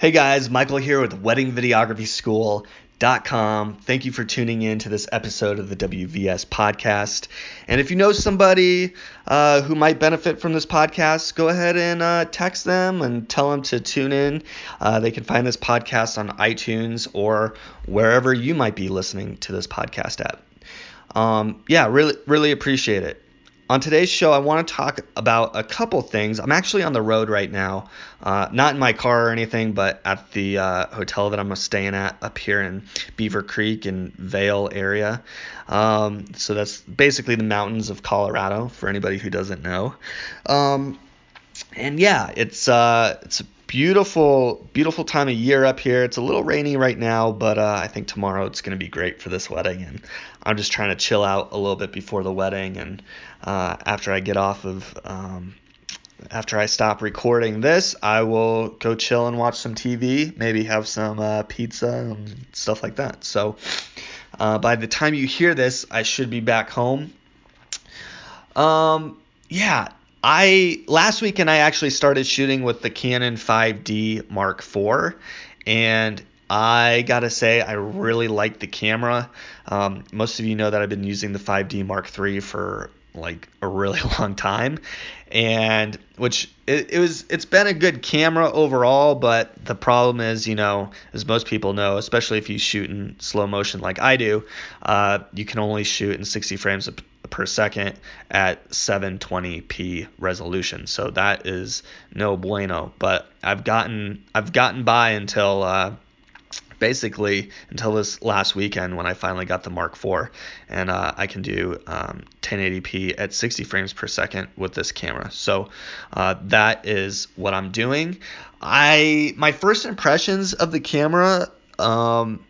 Hey guys, Michael here with WeddingVideographySchool.com. Thank you for tuning in to this episode of the WVS podcast. And if you know somebody uh, who might benefit from this podcast, go ahead and uh, text them and tell them to tune in. Uh, they can find this podcast on iTunes or wherever you might be listening to this podcast at. Um, yeah, really, really appreciate it. On today's show, I want to talk about a couple things. I'm actually on the road right now, uh, not in my car or anything, but at the uh, hotel that I'm staying at up here in Beaver Creek and Vail area. Um, so that's basically the mountains of Colorado for anybody who doesn't know. Um, and yeah, it's uh, it's beautiful, beautiful time of year up here. It's a little rainy right now, but uh, I think tomorrow it's going to be great for this wedding. And I'm just trying to chill out a little bit before the wedding. And uh, after I get off of, um, after I stop recording this, I will go chill and watch some TV, maybe have some uh, pizza and stuff like that. So uh, by the time you hear this, I should be back home. Um, yeah, I last weekend I actually started shooting with the Canon 5D Mark IV, and I gotta say I really like the camera. Um, most of you know that I've been using the 5D Mark III for like a really long time, and which it, it was it's been a good camera overall, but the problem is you know as most people know, especially if you shoot in slow motion like I do, uh, you can only shoot in 60 frames per second at 720p resolution. So that is no bueno. But I've gotten I've gotten by until uh, basically until this last weekend when I finally got the Mark IV, and uh, I can do um, 1080p at 60 frames per second with this camera. So uh, that is what I'm doing. I my first impressions of the camera. Um,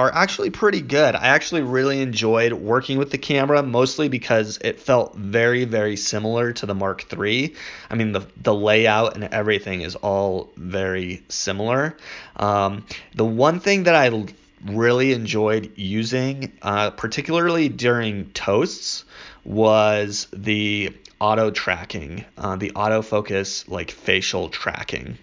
are actually pretty good. I actually really enjoyed working with the camera, mostly because it felt very, very similar to the Mark III. I mean, the, the layout and everything is all very similar. Um, the one thing that I really enjoyed using, uh, particularly during toasts, was the auto tracking, uh, the autofocus, like facial tracking.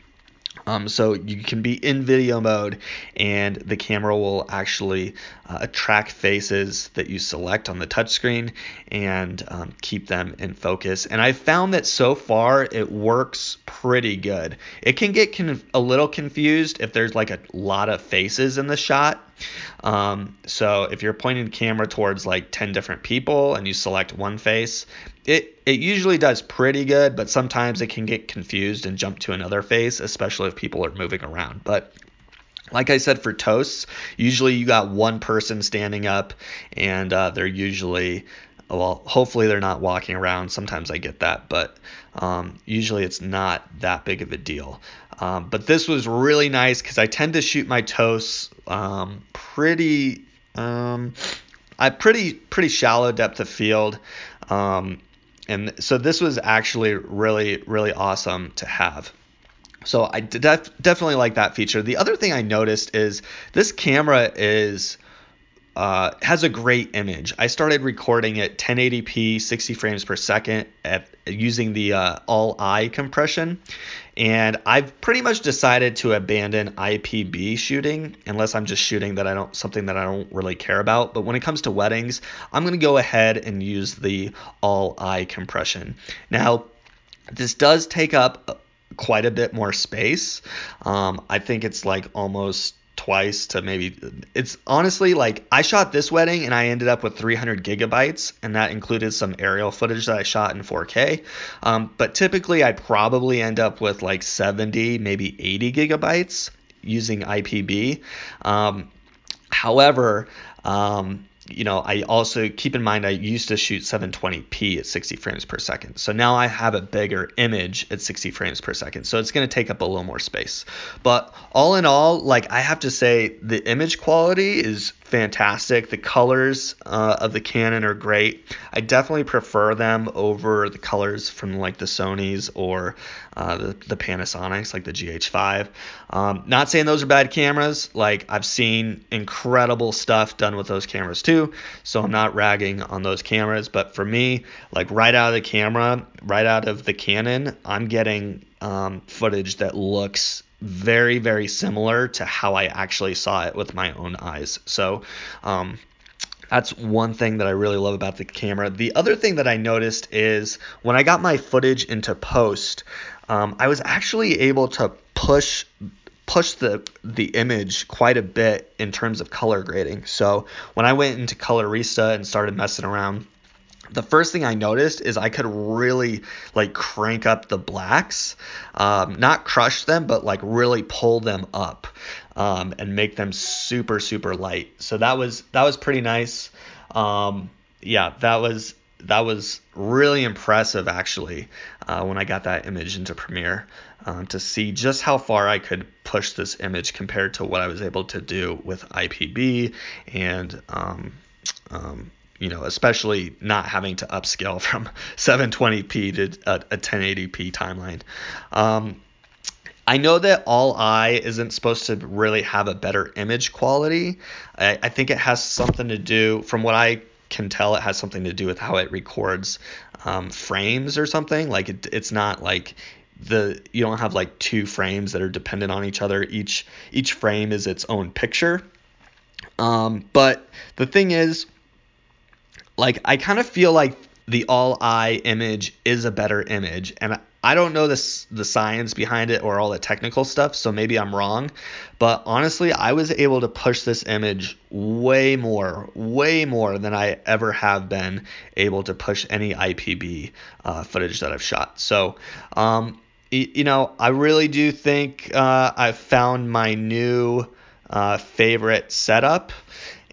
Um, so you can be in video mode and the camera will actually uh, track faces that you select on the touchscreen and um, keep them in focus. And I found that so far it works pretty good. It can get conf- a little confused if there's like a lot of faces in the shot. Um, so if you're pointing camera towards like 10 different people and you select one face, it, it usually does pretty good, but sometimes it can get confused and jump to another face, especially if people are moving around. But like I said, for toasts, usually you got one person standing up, and uh, they're usually, well, hopefully they're not walking around. Sometimes I get that, but um, usually it's not that big of a deal. Um, but this was really nice because I tend to shoot my toasts um, pretty, um, I pretty pretty shallow depth of field. Um, and so this was actually really really awesome to have so i def- definitely like that feature the other thing i noticed is this camera is uh, has a great image. I started recording at 1080p, 60 frames per second at using the uh, ALL-I compression, and I've pretty much decided to abandon IPB shooting unless I'm just shooting that I don't something that I don't really care about. But when it comes to weddings, I'm gonna go ahead and use the ALL-I compression. Now, this does take up quite a bit more space. Um, I think it's like almost twice to maybe it's honestly like I shot this wedding and I ended up with 300 gigabytes and that included some aerial footage that I shot in 4K. Um, but typically I probably end up with like 70, maybe 80 gigabytes using IPB. Um, however, um, you know, I also keep in mind I used to shoot 720p at 60 frames per second. So now I have a bigger image at 60 frames per second. So it's going to take up a little more space. But all in all, like I have to say the image quality is fantastic. The colors uh, of the Canon are great. I definitely prefer them over the colors from like the Sony's or uh, the, the Panasonics, like the GH5. Um, not saying those are bad cameras. Like I've seen incredible stuff done with those cameras too. So I'm not ragging on those cameras. But for me, like right out of the camera, right out of the Canon, I'm getting um, footage that looks very very similar to how I actually saw it with my own eyes. So um, that's one thing that I really love about the camera. The other thing that I noticed is when I got my footage into post, um, I was actually able to push push the the image quite a bit in terms of color grading. So when I went into Colorista and started messing around, the first thing I noticed is I could really like crank up the blacks, um, not crush them, but like really pull them up um, and make them super super light. So that was that was pretty nice. Um, yeah, that was that was really impressive actually uh, when I got that image into Premiere um, to see just how far I could push this image compared to what I was able to do with IPB and um, um, you know especially not having to upscale from 720p to a, a 1080p timeline. Um, I know that ALL-I isn't supposed to really have a better image quality. I, I think it has something to do, from what I can tell it has something to do with how it records um, frames or something. Like it, it's not like the you don't have like two frames that are dependent on each other. Each each frame is its own picture. Um, but the thing is, like I kind of feel like the ALL-I image is a better image, and I don't know this the science behind it or all the technical stuff, so maybe I'm wrong. But honestly, I was able to push this image way more, way more than I ever have been able to push any IPB uh, footage that I've shot. So, um, you know, I really do think uh, I've found my new uh, favorite setup.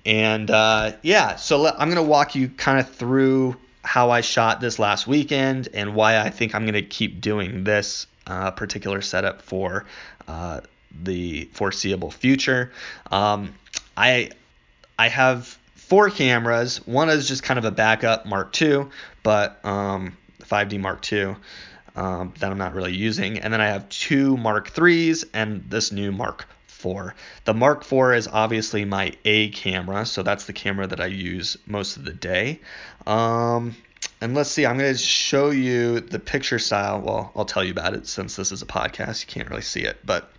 And uh, yeah, so I'm going to walk you kind of through how I shot this last weekend and why I think I'm going to keep doing this uh, particular setup for uh, the foreseeable future. Um, I I have four cameras. One is just kind of a backup Mark II, but um, 5D Mark II um, that I'm not really using, and then I have two Mark IIIs and this new Mark The Mark IV is obviously my A camera, so that's the camera that I use most of the day. Um, and let's see, I'm going to show you the picture style. Well, I'll tell you about it since this is a podcast. You can't really see it. But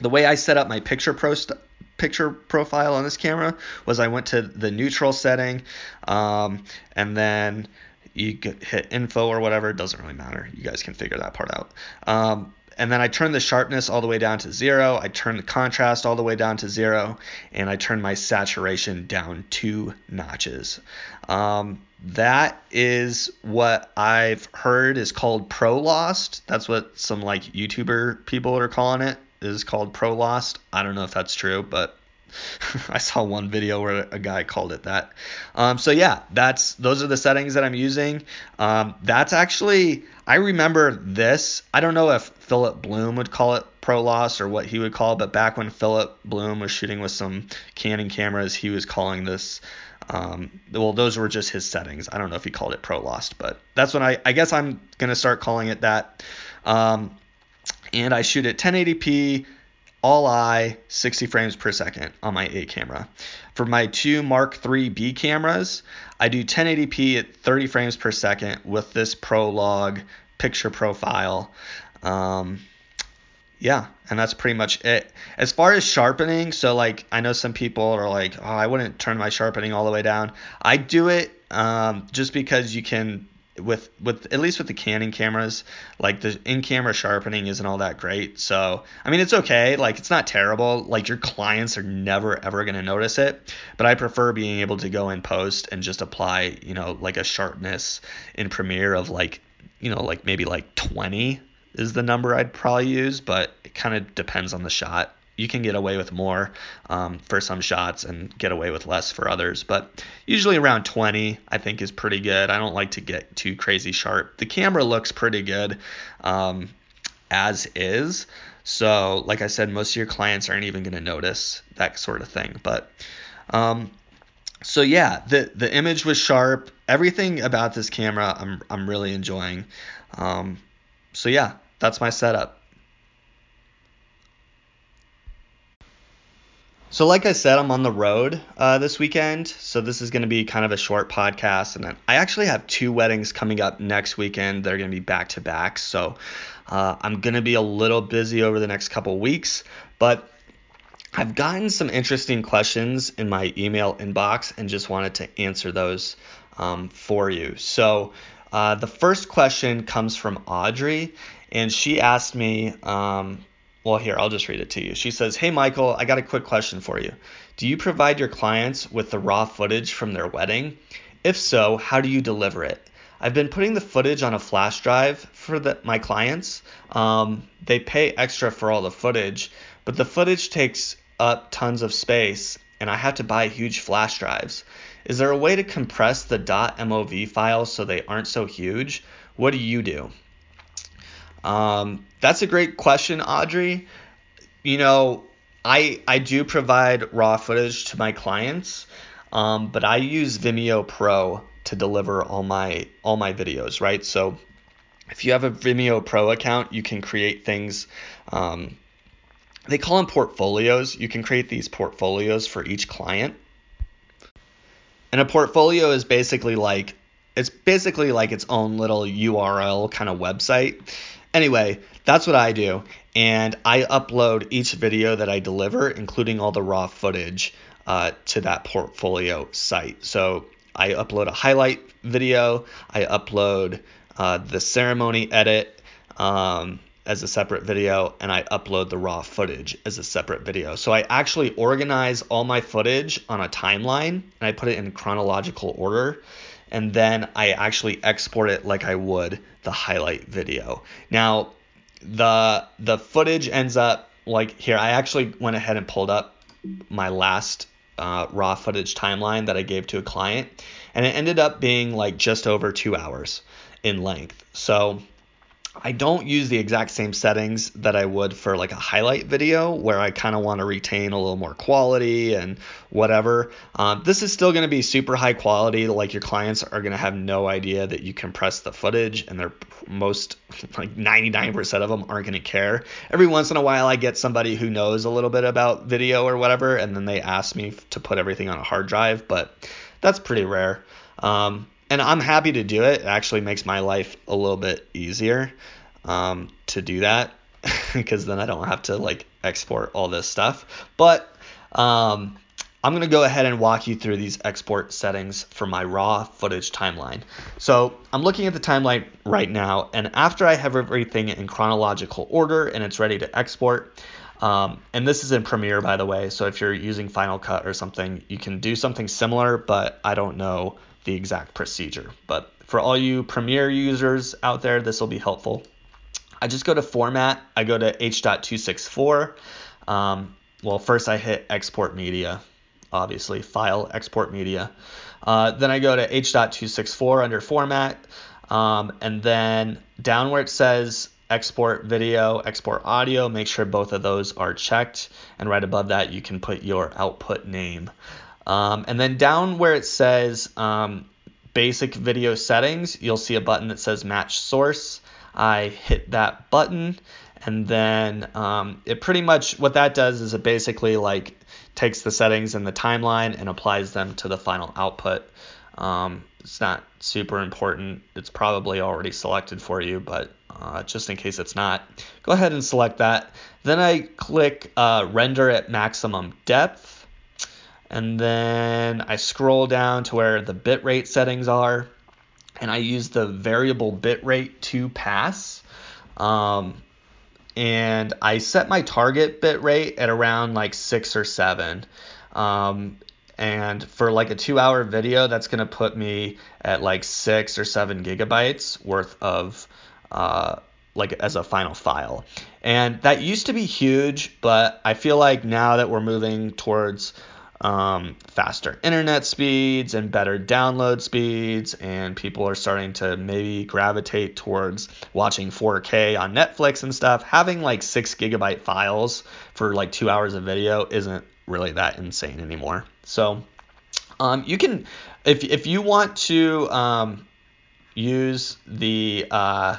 the way I set up my picture pro st- picture profile on this camera was I went to the neutral setting um, and then you hit info or whatever. It doesn't really matter. You guys can figure that part out. Um, and then I turn the sharpness all the way down to zero. I turn the contrast all the way down to zero, and I turn my saturation down two notches. Um, that is what I've heard is called Prolost. That's what some like YouTuber people are calling it. Is called Prolost. I don't know if that's true, but I saw one video where a guy called it that. Um, so yeah, that's those are the settings that I'm using. Um, that's actually I remember this. I don't know if Philip Bloom would call it Prolost or what he would call it, but back when Philip Bloom was shooting with some Canon cameras, he was calling this. Um, well, those were just his settings. I don't know if he called it Prolost, but that's when I I guess I'm gonna start calling it that. Um, and I shoot at 1080p ALL-I 60 frames per second on my A camera. For my two Mark III B cameras, I do 1080p at 30 frames per second with this Prolost picture profile. Um, yeah, and that's pretty much it. As far as sharpening, so like I know some people are like, oh, I wouldn't turn my sharpening all the way down. I do it um, just because you can with with at least with the Canon cameras, like the in-camera sharpening isn't all that great. So I mean, it's okay. Like it's not terrible. Like your clients are never ever gonna notice it. But I prefer being able to go in post and just apply, you know, like a sharpness in Premiere of like, you know, like maybe like 20 is the number I'd probably use. But it kind of depends on the shot you can get away with more um, for some shots and get away with less for others. But usually around 20, I think is pretty good. I don't like to get too crazy sharp. The camera looks pretty good um, as is. So, like I said, most of your clients aren't even going to notice that sort of thing. But um, so yeah, the the image was sharp. Everything about this camera, I'm I'm really enjoying. Um, so yeah, that's my setup. So, like I said, I'm on the road uh, this weekend. So, this is going to be kind of a short podcast. And I actually have two weddings coming up next weekend. They're going to be back to back. So, uh, I'm going to be a little busy over the next couple weeks. But I've gotten some interesting questions in my email inbox and just wanted to answer those um, for you. So, uh, the first question comes from Audrey, and she asked me um, well, here, I'll just read it to you. She says, Hey, Michael, I got a quick question for you. Do you provide your clients with the raw footage from their wedding? If so, how do you deliver it? I've been putting the footage on a flash drive for the, my clients. Um, they pay extra for all the footage, but the footage takes up tons of space, and I have to buy huge flash drives. Is there a way to compress the .mov files so they aren't so huge? What do you do? Um, that's a great question, Audrey. You know, I I do provide raw footage to my clients, um, but I use Vimeo Pro to deliver all my all my videos, right? So if you have a Vimeo Pro account, you can create things. Um, they call them portfolios. You can create these portfolios for each client. And a portfolio is basically like it's basically like its own little URL kind of website. Anyway, that's what I do. And I upload each video that I deliver, including all the raw footage, uh, to that portfolio site. So I upload a highlight video, I upload uh, the ceremony edit um, as a separate video, and I upload the raw footage as a separate video. So I actually organize all my footage on a timeline and I put it in chronological order and then I actually export it like I would the highlight video. Now, the the footage ends up like here. I actually went ahead and pulled up my last uh, raw footage timeline that I gave to a client, and it ended up being like just over two hours in length. So I don't use the exact same settings that I would for like a highlight video where I kind of want to retain a little more quality and whatever. Um, this is still going to be super high quality. Like your clients are going to have no idea that you compress the footage and they're most like 99% of them aren't going to care. Every once in a while I get somebody who knows a little bit about video or whatever and then they ask me to put everything on a hard drive, but that's pretty rare. Um, and I'm happy to do it. It actually makes my life a little bit easier um, to do that because then I don't have to like export all this stuff. But um, I'm going to go ahead and walk you through these export settings for my raw footage timeline. So I'm looking at the timeline right now, and after I have everything in chronological order and it's ready to export, um, and this is in Premiere, by the way, so if you're using Final Cut or something, you can do something similar, but I don't know the exact procedure. But for all you Premiere users out there, this will be helpful. I just go to Format, I go to H.264. Um, well, first I hit Export Media, obviously, File, Export Media. Uh, then I go to H.264 under Format, um, and then down where it says export video, export audio, make sure both of those are checked. And right above that, you can put your output name. Um, and then down where it says um, basic video settings, you'll see a button that says match source. I hit that button and then um, it pretty much what that does is it basically like takes the settings in the timeline and applies them to the final output. Um, it's not super important. It's probably already selected for you, but uh, just in case it's not, go ahead and select that. Then I click uh, render at maximum depth and then I scroll down to where the bitrate settings are, and I use the variable bitrate to pass. Um, and I set my target bitrate at around like six or seven. Um, and for like a two hour video, that's going to put me at like six or seven gigabytes worth of uh, like as a final file. And that used to be huge, but I feel like now that we're moving towards um, faster internet speeds and better download speeds, and people are starting to maybe gravitate towards watching 4K on Netflix and stuff. Having like six gigabyte files for like two hours of video isn't really that insane anymore. So um, you can, if if you want to um, use the uh,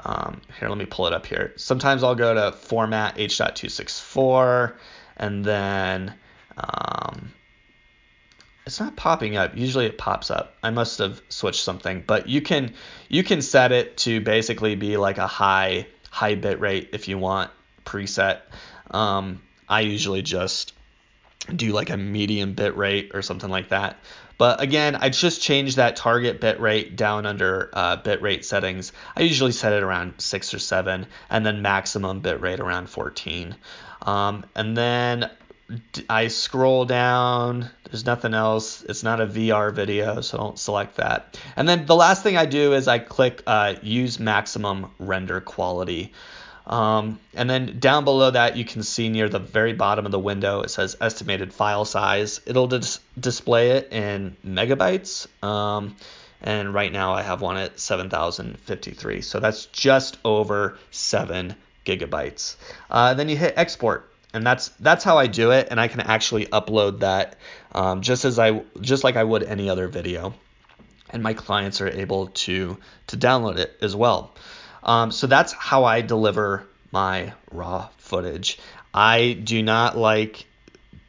um, here, let me pull it up here. Sometimes I'll go to format H.264 and then Um, it's not popping up. Usually it pops up. I must have switched something, but you can you can set it to basically be like a high high bit rate if you want preset. Um, I usually just do like a medium bit rate or something like that. But again, I just changed that target bit rate down under uh, bit rate settings. I usually set it around six or seven, and then maximum bit rate around 14. Um, and then I scroll down. There's nothing else. It's not a VR video, so don't select that. And then the last thing I do is I click uh, use maximum render quality. Um, and then down below that, you can see near the very bottom of the window, it says estimated file size. It'll dis- display it in megabytes. Um, and right now I have one at 7053. So that's just over 7 gigabytes. Uh, then you hit export. And that's that's how I do it, and I can actually upload that um, just as I just like I would any other video, and my clients are able to to download it as well. Um, so that's how I deliver my raw footage. I do not like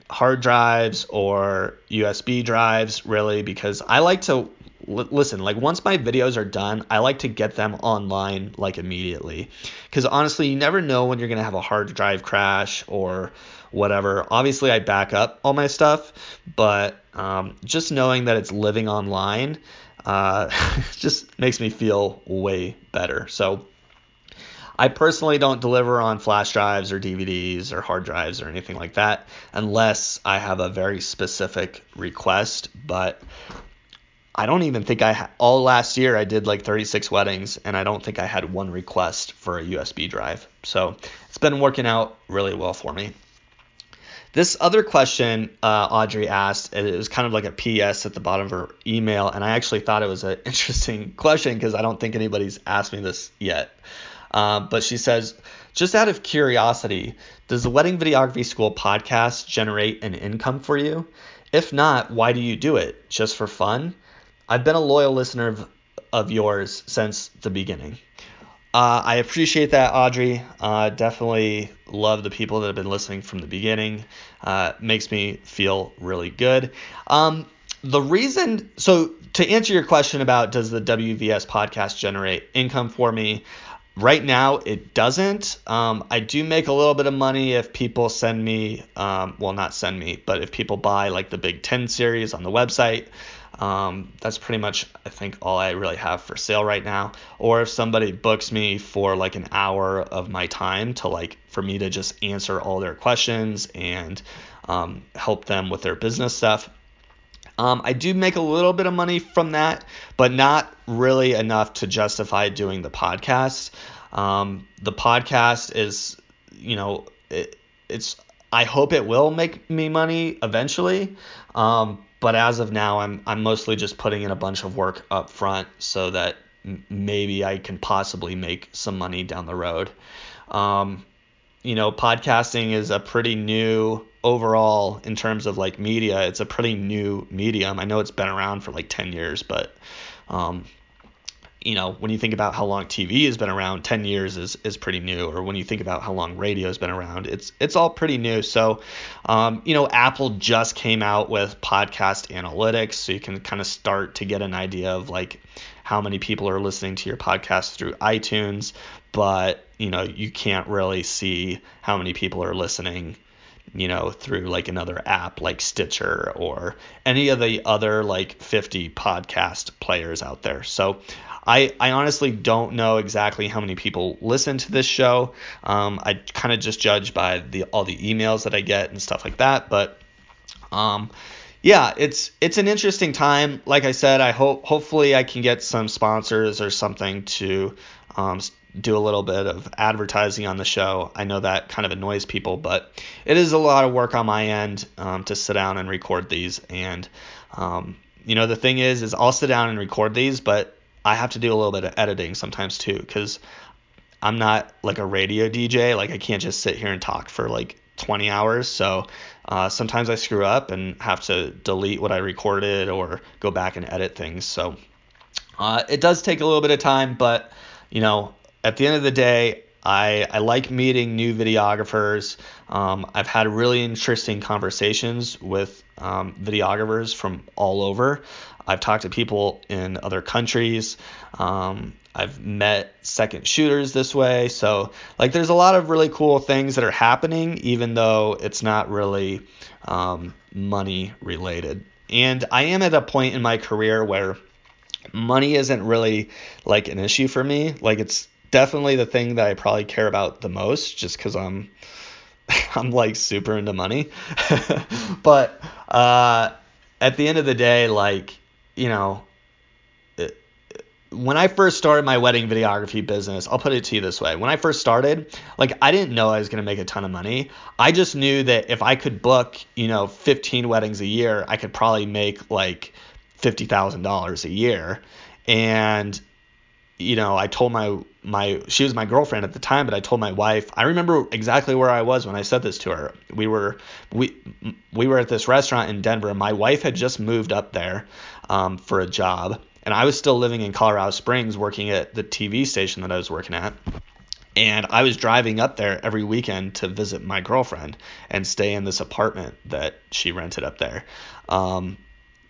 hard drives or USB drives really because I like to listen like once my videos are done i like to get them online like immediately because honestly you never know when you're going to have a hard drive crash or whatever obviously i back up all my stuff but um, just knowing that it's living online uh, just makes me feel way better. So I personally don't deliver on flash drives or DVDs or hard drives or anything like that unless I have a very specific request. But I don't even think I ha- all last year I did like 36 weddings and I don't think I had one request for a USB drive. So it's been working out really well for me. This other question uh, Audrey asked, it was kind of like a PS at the bottom of her email, and I actually thought it was an interesting question because I don't think anybody's asked me this yet. Uh, but she says, just out of curiosity, does the Wedding Videography School podcast generate an income for you? If not, why do you do it? Just for fun? I've been a loyal listener of, of yours since the beginning. Uh, I appreciate that, Audrey. Uh, definitely love the people that have been listening from the beginning. Uh, makes me feel really good. Um, the reason, so to answer your question about does the WVS podcast generate income for me? Right now, it doesn't. Um, I do make a little bit of money if people send me, um, well, not send me, but if people buy like the Big Ten series on the website. Um, that's pretty much, I think, all I really have for sale right now. Or if somebody books me for like an hour of my time to like for me to just answer all their questions and um, help them with their business stuff. Um, I do make a little bit of money from that, but not really enough to justify doing the podcast. Um, the podcast is, you know, it, it's. I hope it will make me money eventually, um, but as of now, I'm I'm mostly just putting in a bunch of work up front so that maybe I can possibly make some money down the road. Um, you know, podcasting is a pretty new overall in terms of like media. It's a pretty new medium. I know it's been around for like 10 years, but um, you know, when you think about how long TV has been around, 10 years is, is pretty new. Or when you think about how long radio has been around, it's it's all pretty new. So, um, you know, Apple just came out with podcast analytics, so you can kind of start to get an idea of like how many people are listening to your podcast through iTunes, but you know, you can't really see how many people are listening you know, through like another app like Stitcher or any of the other like 50 podcast players out there. So I, I honestly don't know exactly how many people listen to this show. Um, I kind of just judge by the all the emails that I get and stuff like that. But um, yeah, it's it's an interesting time. Like I said, I hope hopefully I can get some sponsors or something to um, do a little bit of advertising on the show. I know that kind of annoys people, but it is a lot of work on my end um, to sit down and record these. And um, you know, the thing is, is I'll sit down and record these, but I have to do a little bit of editing sometimes too because I'm not like a radio DJ. Like I can't just sit here and talk for like 20 hours. So uh, sometimes I screw up and have to delete what I recorded or go back and edit things. So uh, it does take a little bit of time, but you know, at the end of the day, I, I like meeting new videographers. Um, I've had really interesting conversations with um, videographers from all over. I've talked to people in other countries. Um, I've met second shooters this way. So, like, there's a lot of really cool things that are happening, even though it's not really um, money related. And I am at a point in my career where money isn't really like an issue for me. Like, it's definitely the thing that I probably care about the most just because I'm. I'm like super into money. but uh, at the end of the day, like, you know, when I first started my wedding videography business, I'll put it to you this way. When I first started, like I didn't know I was going to make a ton of money. I just knew that if I could book, you know, 15 weddings a year, I could probably make like $50,000 a year. And you know, I told my my she was my girlfriend at the time, but I told my wife. I remember exactly where I was when I said this to her. We were we we were at this restaurant in Denver. My wife had just moved up there um, for a job, and I was still living in Colorado Springs working at the TV station that I was working at. And I was driving up there every weekend to visit my girlfriend and stay in this apartment that she rented up there. Um,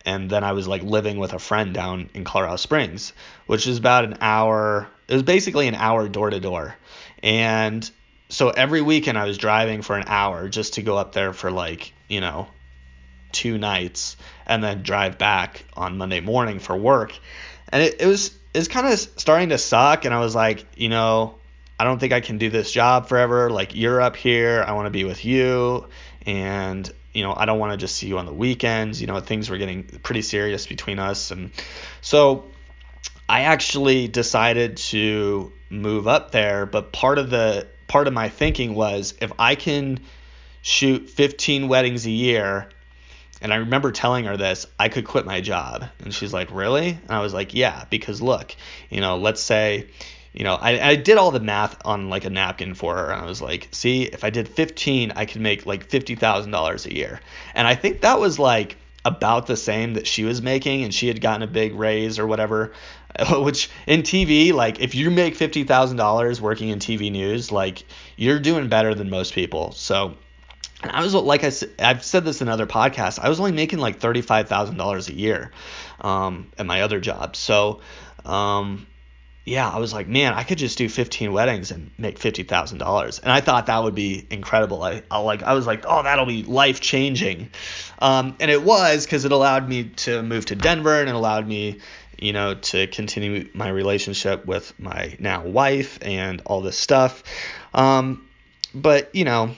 and then I was like living with a friend down in Colorado Springs, which is about an hour. It was basically an hour door to door. And so every weekend I was driving for an hour just to go up there for like, you know, two nights and then drive back on Monday morning for work. And it, it was it's kind of starting to suck and I was like, you know, I don't think I can do this job forever. Like you're up here, I want to be with you and you know, I don't want to just see you on the weekends. You know, things were getting pretty serious between us and so I actually decided to move up there, but part of the part of my thinking was if I can shoot 15 weddings a year and I remember telling her this, I could quit my job. And she's like, Really? And I was like, Yeah, because look, you know, let's say, you know, I, I did all the math on like a napkin for her. And I was like, See, if I did 15, I could make like $50,000 a year. And I think that was like about the same that she was making. And she had gotten a big raise or whatever. Which in TV, like if you make $50,000 working in TV news, like you're doing better than most people. So, I was like I I've said this in other podcasts. I was only making like thirty five thousand dollars a year um, at my other job. So um, yeah, I was like, man, I could just do fifteen weddings and make fifty thousand dollars. And I thought that would be incredible. I, I like I was like, oh, that'll be life changing. Um, and it was because it allowed me to move to Denver and it allowed me you know, to continue my relationship with my now wife and all this stuff. Um, but you know,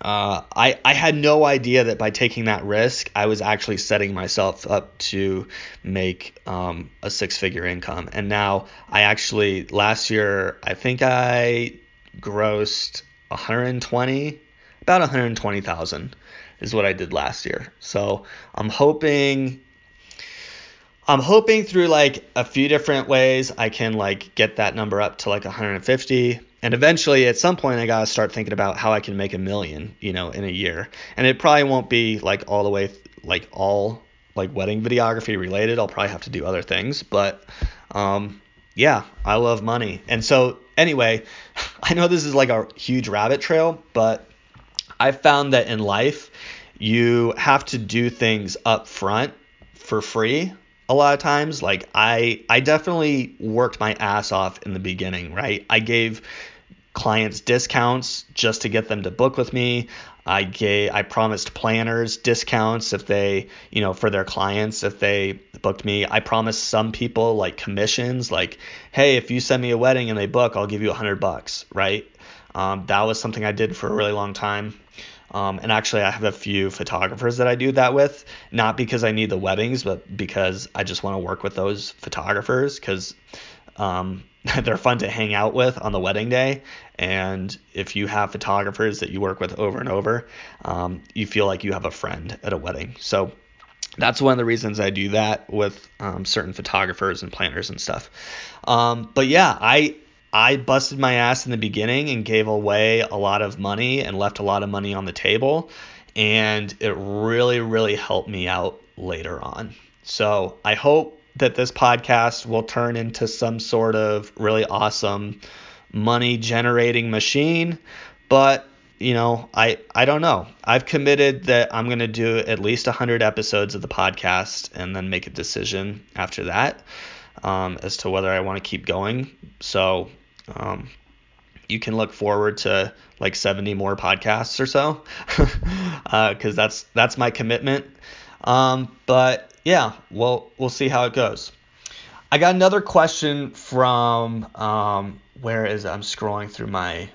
uh, I, I had no idea that by taking that risk, I was actually setting myself up to make um, a six figure income. And now I actually, last year, I think I grossed 120, about 120,000 is what I did last year. So I'm hoping I'm hoping through like a few different ways I can like get that number up to like 150 and eventually at some point I got to start thinking about how I can make a million, you know, in a year. And it probably won't be like all the way like all like wedding videography related. I'll probably have to do other things, but um yeah, I love money. And so anyway, I know this is like a huge rabbit trail, but I found that in life you have to do things up front for free a lot of times like i i definitely worked my ass off in the beginning right? I gave clients discounts just to get them to book with me. I gave i promised planners discounts if they you know for their clients if they booked me. I promised some people like commissions like hey if you send me a wedding and they book i'll give you a hundred bucks right? Um, that was something i did for a really long time um, and actually, I have a few photographers that I do that with, not because I need the weddings, but because I just want to work with those photographers because um, they're fun to hang out with on the wedding day. And if you have photographers that you work with over and over, um, you feel like you have a friend at a wedding. So that's one of the reasons I do that with um, certain photographers and planners and stuff. Um, but yeah, I I busted my ass in the beginning and gave away a lot of money and left a lot of money on the table. And it really, really helped me out later on. So I hope that this podcast will turn into some sort of really awesome money generating machine, but you know, I I don't know. I've committed that I'm going to do at least 100 episodes of the podcast and then make a decision after that um, as to whether I want to keep going. So um, you can look forward to like 70 more podcasts or so because uh, that's that's my commitment. Um, but yeah, well we'll see how it goes. I got another question from um, where is it? I'm scrolling through my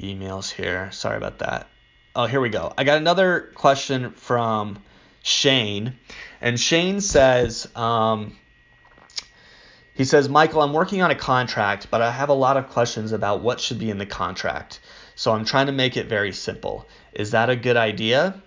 emails here. Sorry about that. Oh, here we go. I got another question from Shane, and Shane says, um, he says, Michael, I'm working on a contract, but I have a lot of questions about what should be in the contract. So I'm trying to make it very simple. Is that a good idea?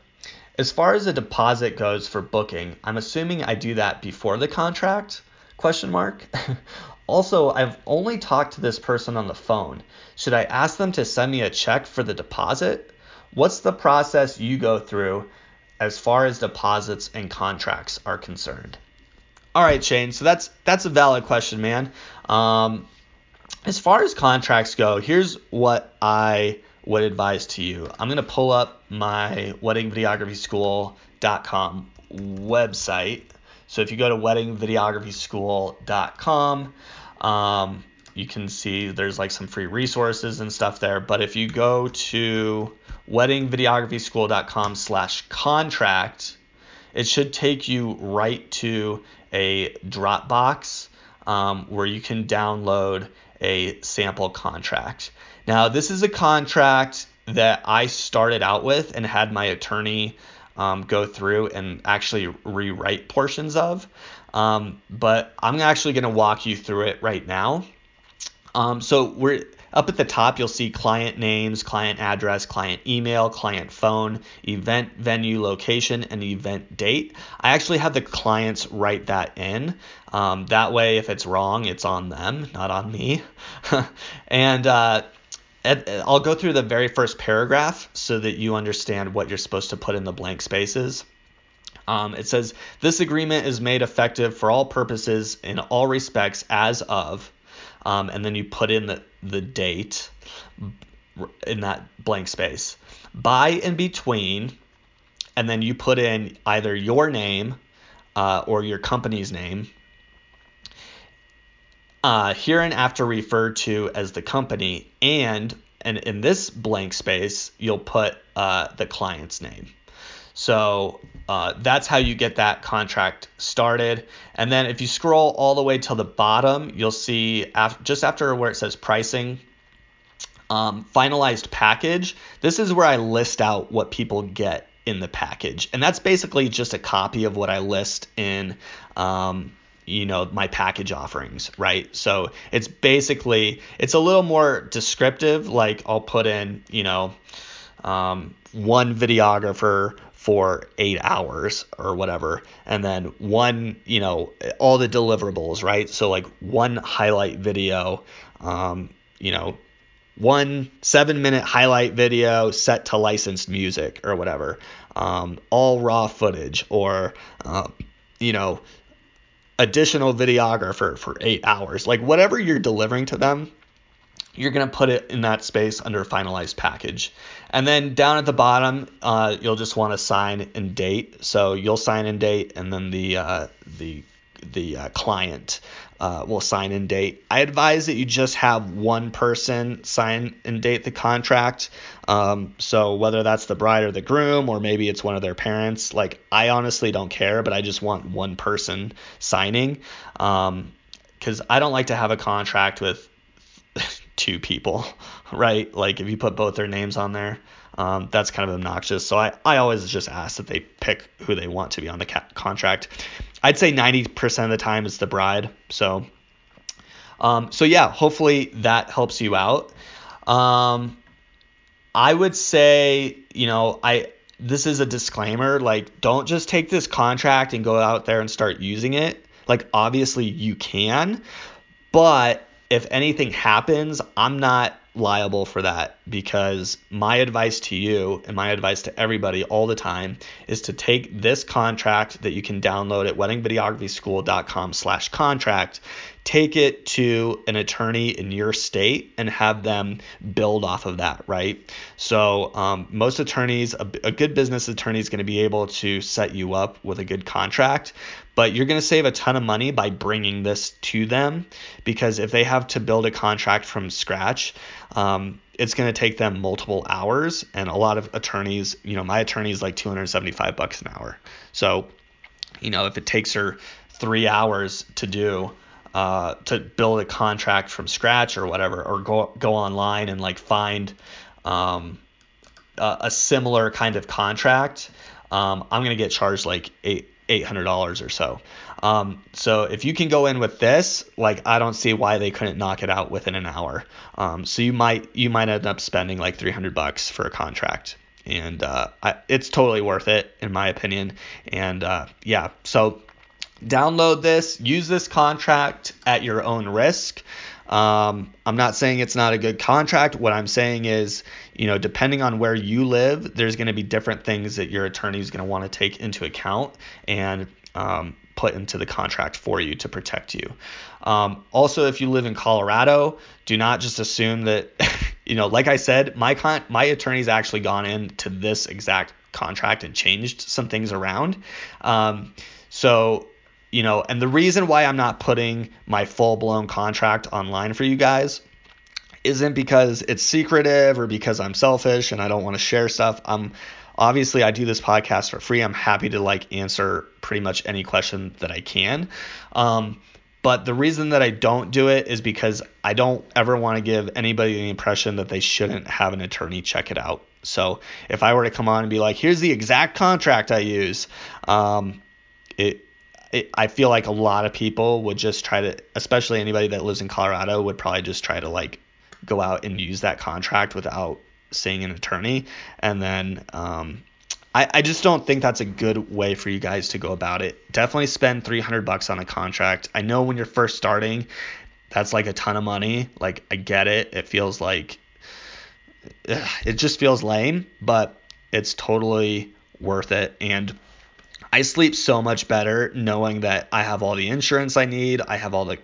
As far as a deposit goes for booking, I'm assuming I do that before the contract? Question mark. Also, I've only talked to this person on the phone. Should I ask them to send me a check for the deposit? What's the process you go through as far as deposits and contracts are concerned? All right, Shane. So that's that's a valid question, man. Um, as far as contracts go, here's what I would advise to you. I'm gonna pull up my weddingvideographyschool.com website so if you go to weddingvideographyschool.com, um, you can see there's like some free resources and stuff there. But if you go to weddingvideographyschool.com slash contract, it should take you right to a Dropbox um, where you can download a sample contract. Now, this is a contract that I started out with and had my attorney um, go through and actually rewrite portions of. Um, but I'm actually going to walk you through it right now. Um, so we're up at the top, you'll see client names, client address, client email, client phone, event venue location, and event date. I actually have the clients write that in. Um, that way, if it's wrong, it's on them, not on me. and uh, I'll go through the very first paragraph so that you understand what you're supposed to put in the blank spaces. Um, it says this agreement is made effective for all purposes in all respects as of, um, and then you put in the, the date in that blank space. By and between, and then you put in either your name uh, or your company's name uh, here and after referred to as the company, and and in this blank space you'll put uh, the client's name. So uh, that's how you get that contract started. And then if you scroll all the way to the bottom, you'll see af- just after where it says pricing, um, finalized package. This is where I list out what people get in the package, and that's basically just a copy of what I list in um, you know my package offerings right so it's basically it's a little more descriptive like i'll put in you know um, one videographer for eight hours or whatever and then one you know all the deliverables right so like one highlight video um, you know one seven minute highlight video set to licensed music or whatever um, all raw footage or uh, you know additional videographer for eight hours. Like whatever you're delivering to them, you're going to put it in that space under finalized package. And then down at the bottom, uh, you'll just want to sign and date. So you'll sign and date, and then the uh, the the uh, client uh, will sign and date. I advise that you just have one person sign and date the contract. Um, so whether that's the bride or the groom, or maybe it's one of their parents, like I honestly don't care, but I just want one person signing. Um, because I don't like to have a contract with two people, right? Like if you put both their names on there, um, that's kind of obnoxious. So I, I always just ask that they pick who they want to be on the ca- contract. I'd say 90% of the time it's the bride. So, um, so yeah, hopefully that helps you out. Um, I would say, you know, I this is a disclaimer. Like, don't just take this contract and go out there and start using it. Like, obviously you can, but if anything happens, I'm not liable for that because my advice to you and my advice to everybody all the time is to take this contract that you can download at weddingvideographyschool.com slash contract take it to an attorney in your state and have them build off of that, right? So um, most attorneys, a, a good business attorney is going to be able to set you up with a good contract, but you're going to save a ton of money by bringing this to them because if they have to build a contract from scratch, um, it's going to take them multiple hours and a lot of attorneys, you know, my attorney is like 275 bucks an hour. So, you know, if it takes her three hours to do, uh, to build a contract from scratch or whatever, or go go online and like find um, a, a, similar kind of contract, um, I'm gonna get charged like eight eight hundred dollars or so. Um, so if you can go in with this, like I don't see why they couldn't knock it out within an hour. Um, so you might you might end up spending like 300 bucks for a contract, and uh, I, it's totally worth it in my opinion. And uh, yeah, so download this, use this contract at your own risk. Um, I'm not saying it's not a good contract. What I'm saying is, you know, depending on where you live, there's going to be different things that your attorney is going to want to take into account and um, put into the contract for you to protect you. Um, also, if you live in Colorado, do not just assume that, you know, like I said, my con- my attorney's actually gone into this exact contract and changed some things around. Um, so you know, and the reason why I'm not putting my full blown contract online for you guys isn't because it's secretive or because I'm selfish and I don't want to share stuff. I'm obviously I do this podcast for free. I'm happy to like answer pretty much any question that I can. Um, but the reason that I don't do it is because I don't ever want to give anybody the impression that they shouldn't have an attorney check it out. So if I were to come on and be like, here's the exact contract I use, um, it it, I feel like a lot of people would just try to, especially anybody that lives in Colorado, would probably just try to like go out and use that contract without seeing an attorney. And then um, I, I just don't think that's a good way for you guys to go about it. Definitely spend 300 bucks on a contract. I know when you're first starting, that's like a ton of money. Like I get it. It feels like it just feels lame, but it's totally worth it. And I sleep so much better knowing that I have all the insurance I need. I have all the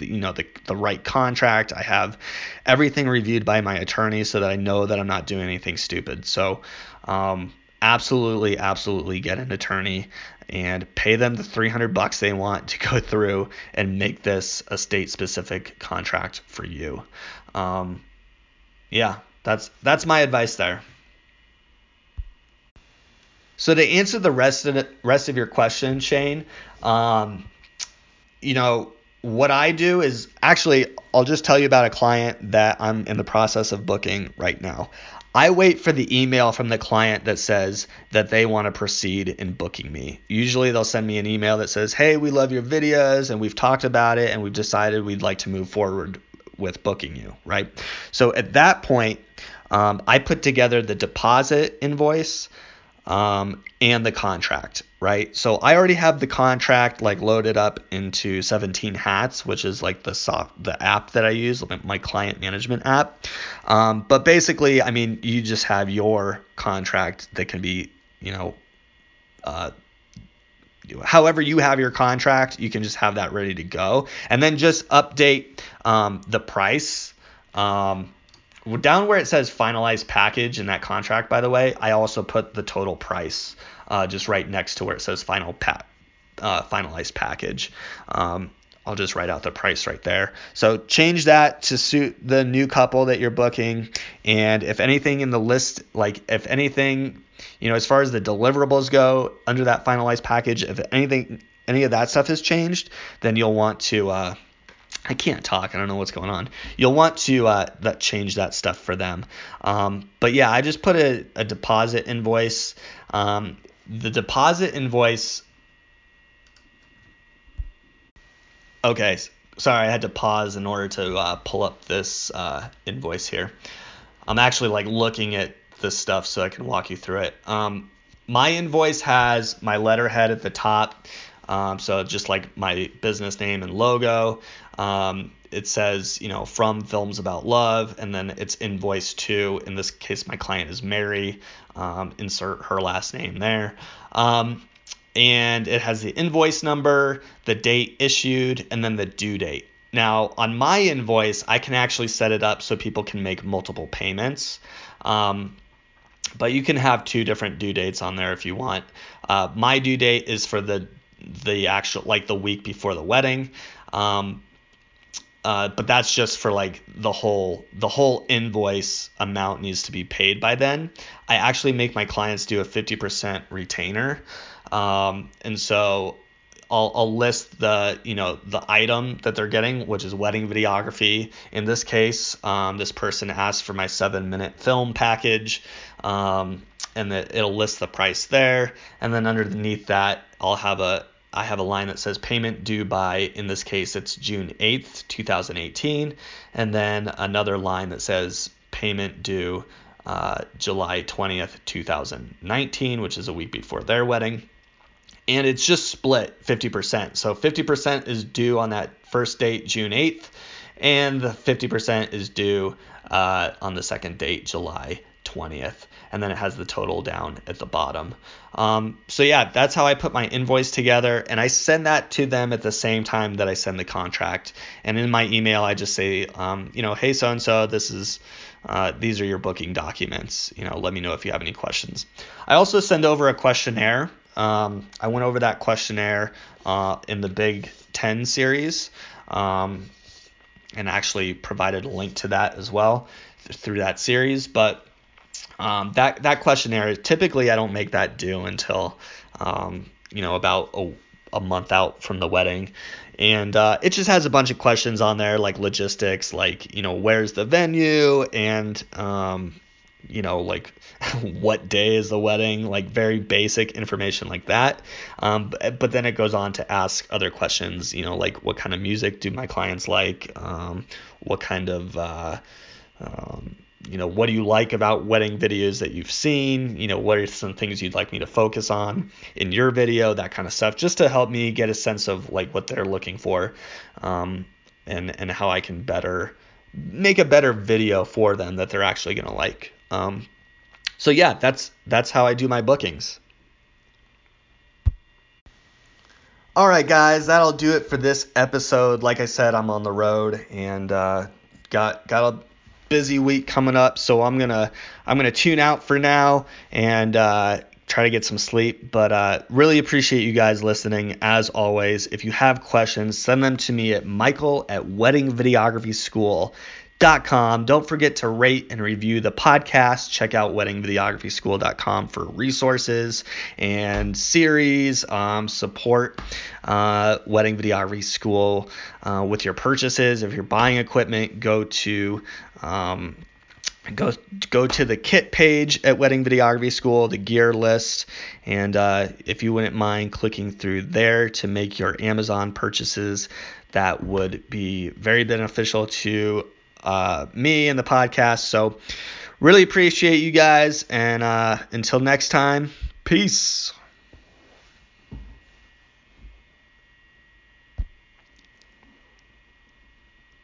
you know the the right contract. I have everything reviewed by my attorney so that I know that I'm not doing anything stupid. So um, absolutely, absolutely get an attorney and pay them the 300 bucks they want to go through and make this a state specific contract for you. Um, yeah, that's that's my advice there. So to answer the rest of the rest of your question, Shane, um, you know what I do is actually I'll just tell you about a client that I'm in the process of booking right now. I wait for the email from the client that says that they want to proceed in booking me. Usually they'll send me an email that says, "Hey, we love your videos and we've talked about it and we've decided we'd like to move forward with booking you." Right. So at that point, um, I put together the deposit invoice um, and the contract, right? So I already have the contract like loaded up into 17 Hats, which is like the soft the app that I use, my client management app. Um, but basically, I mean, you just have your contract that can be, you know, uh, however you have your contract, you can just have that ready to go, and then just update um, the price. Um, down where it says finalized package in that contract, by the way, I also put the total price uh, just right next to where it says final pa- uh, finalized package. Um, I'll just write out the price right there. So change that to suit the new couple that you're booking. And if anything in the list, like if anything, you know, as far as the deliverables go under that finalized package, if anything, any of that stuff has changed, then you'll want to uh, I can't talk. I don't know what's going on. You'll want to uh, that change that stuff for them. Um, but yeah, I just put a, a deposit invoice. Um, the deposit invoice. Okay, sorry, I had to pause in order to uh, pull up this uh, invoice here. I'm actually like looking at this stuff so I can walk you through it. Um, my invoice has my letterhead at the top Um, so just like my business name and logo. Um, it says, you know, from Films About Love, and then it's invoice to. In this case, my client is Mary. Um, insert her last name there. Um, and it has the invoice number, the date issued, and then the due date. Now, on my invoice, I can actually set it up so people can make multiple payments. Um, but you can have two different due dates on there if you want. Uh, my due date is for the the actual like the week before the wedding. Um, uh, but that's just for like the whole the whole invoice amount needs to be paid by then. I actually make my clients do a 50% retainer, um, and so I'll, I'll list the you know the item that they're getting, which is wedding videography. In this case, um, this person asked for my seven minute film package, um, and that it'll list the price there. And then underneath that, I'll have a I have a line that says payment due by, in this case, it's June 8th, 2018, and then another line that says payment due uh, July 20th, 2019, which is a week before their wedding. And it's just split 50%. So 50% is due on that first date, June 8th, and the 50% is due uh, on the second date, July 20th and then it has the total down at the bottom. Um, so yeah, that's how I put my invoice together, and I send that to them at the same time that I send the contract. And in my email, I just say, um, you know, hey so and so, this is uh, these are your booking documents. You know, let me know if you have any questions. I also send over a questionnaire. Um, I went over that questionnaire uh, in the Big Ten series. Um, and actually provided a link to that as well through that series. But um, that that questionnaire typically I don't make that due until um, you know about a, a month out from the wedding, and uh, it just has a bunch of questions on there like logistics, like you know where's the venue? And um, you know like what day is the wedding, like very basic information like that. Um, but, but, then it goes on to ask other questions, you know like what kind of music do my clients like, um, what kind of uh, um, you know, what do you like about wedding videos that you've seen? You know, what are some things you'd like me to focus on in your video? That kind of stuff, just to help me get a sense of like what they're looking for, um, and and how I can better make a better video for them that they're actually gonna like. Um, so yeah, that's that's how I do my bookings. All right, guys, that'll do it for this episode. Like I said, I'm on the road and uh, got got a busy week coming up, so I'm gonna I'm gonna tune out for now and uh, try to get some sleep. But uh, really appreciate you guys listening. As always, if you have questions, send them to me at Michael at Wedding Videography School. Com. Don't forget to rate and review the podcast. Check out weddingvideographyschool.com for resources and series. Um, support uh, Wedding Videography School uh, with your purchases. If you're buying equipment, go to um, go go to the kit page at Wedding Videography School, the gear list, and uh, if you wouldn't mind clicking through there to make your Amazon purchases, that would be very beneficial to uh, me and the podcast. So, really appreciate you guys. And uh, until next time, peace.